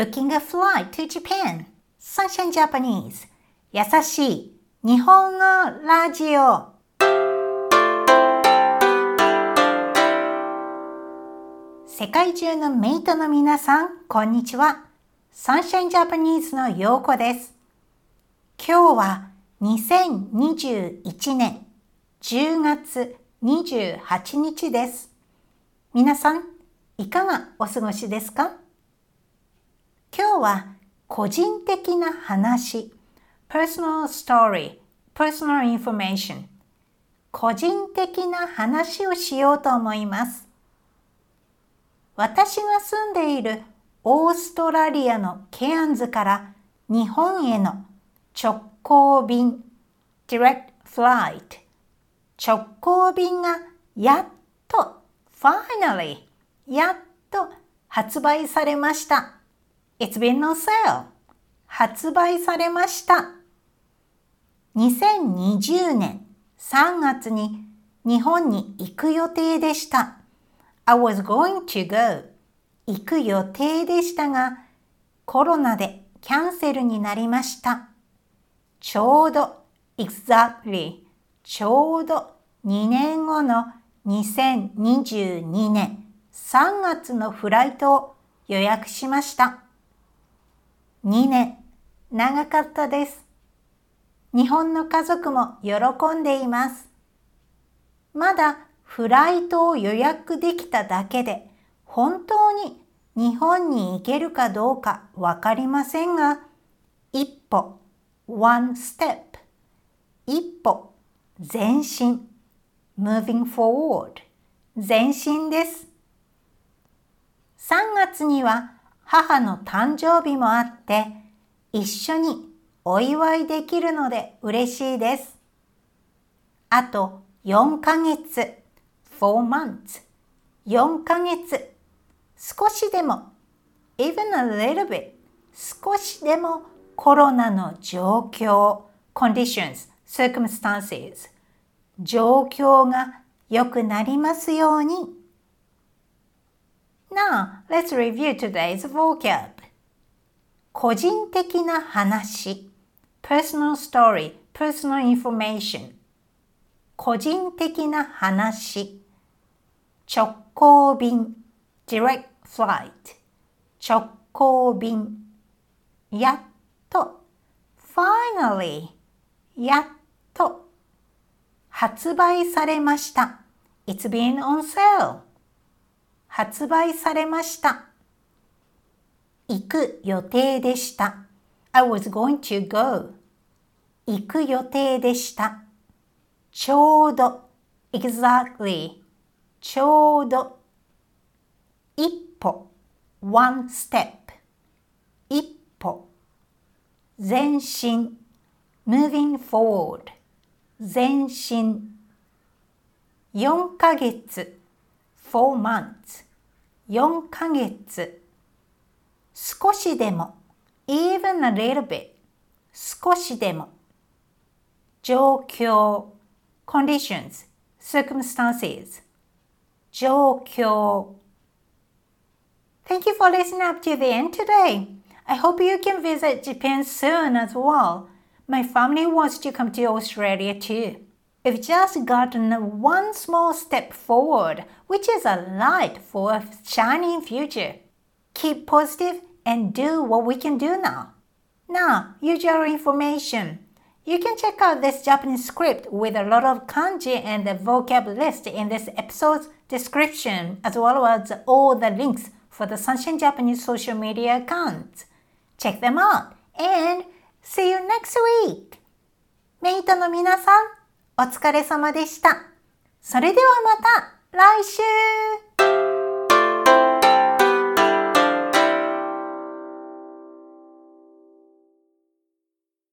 Booking a flight to Japan Sunshine Japanese 優しい日本語ラジオ世界中のメイトの皆さん、こんにちは。Sunshine Japanese のようこです。今日は2021年10月28日です。皆さん、いかがお過ごしですか今日は個人的な話、personal story, personal information 個人的な話をしようと思います。私が住んでいるオーストラリアのケアンズから日本への直行便 direct flight 直行便がやっと finally やっと発売されました。It's been on sale 発売されました。2020年3月に日本に行く予定でした。I was going to go 行く予定でしたがコロナでキャンセルになりました。ちょうど exactly ちょうど2年後の2022年3月のフライトを予約しました。2年。長かったです。日本の家族も喜んでいます。まだフライトを予約できただけで本当に日本に行けるかどうかわかりませんが、一歩 one step 一歩前進。Moving forward 前進です。3月には母の誕生日もあって一緒にお祝いできるので嬉しいです。あと4ヶ月4 months 4ヶ月少しでも even a little bit 少しでもコロナの状況 conditions, circumstances 状況が良くなりますように。Now, let's review today's vocab 個人的な話 personal story, personal information 個人的な話直行便 direct flight 直行便やっと finally やっと発売されました It's been on sale 発売されました行く予定でした I was going to go 行く予定でしたちょうど exactly ちょうど一歩 one step 一歩前進 moving forward 前進4ヶ月 four months 4ヶ月少しでも even a little bit 少しでも状況 conditions circumstances 状況 Thank you for listening up to the end today. I hope you can visit Japan soon as well. My family wants to come to Australia too. We've just gotten one small step forward, which is a light for a shining future. Keep positive and do what we can do now. Now, usual information. You can check out this Japanese script with a lot of kanji and the vocab list in this episode's description, as well as all the links for the Sunshine Japanese social media accounts. Check them out and see you next week! メイトの皆さん、 お疲れ様でした。それではまた来週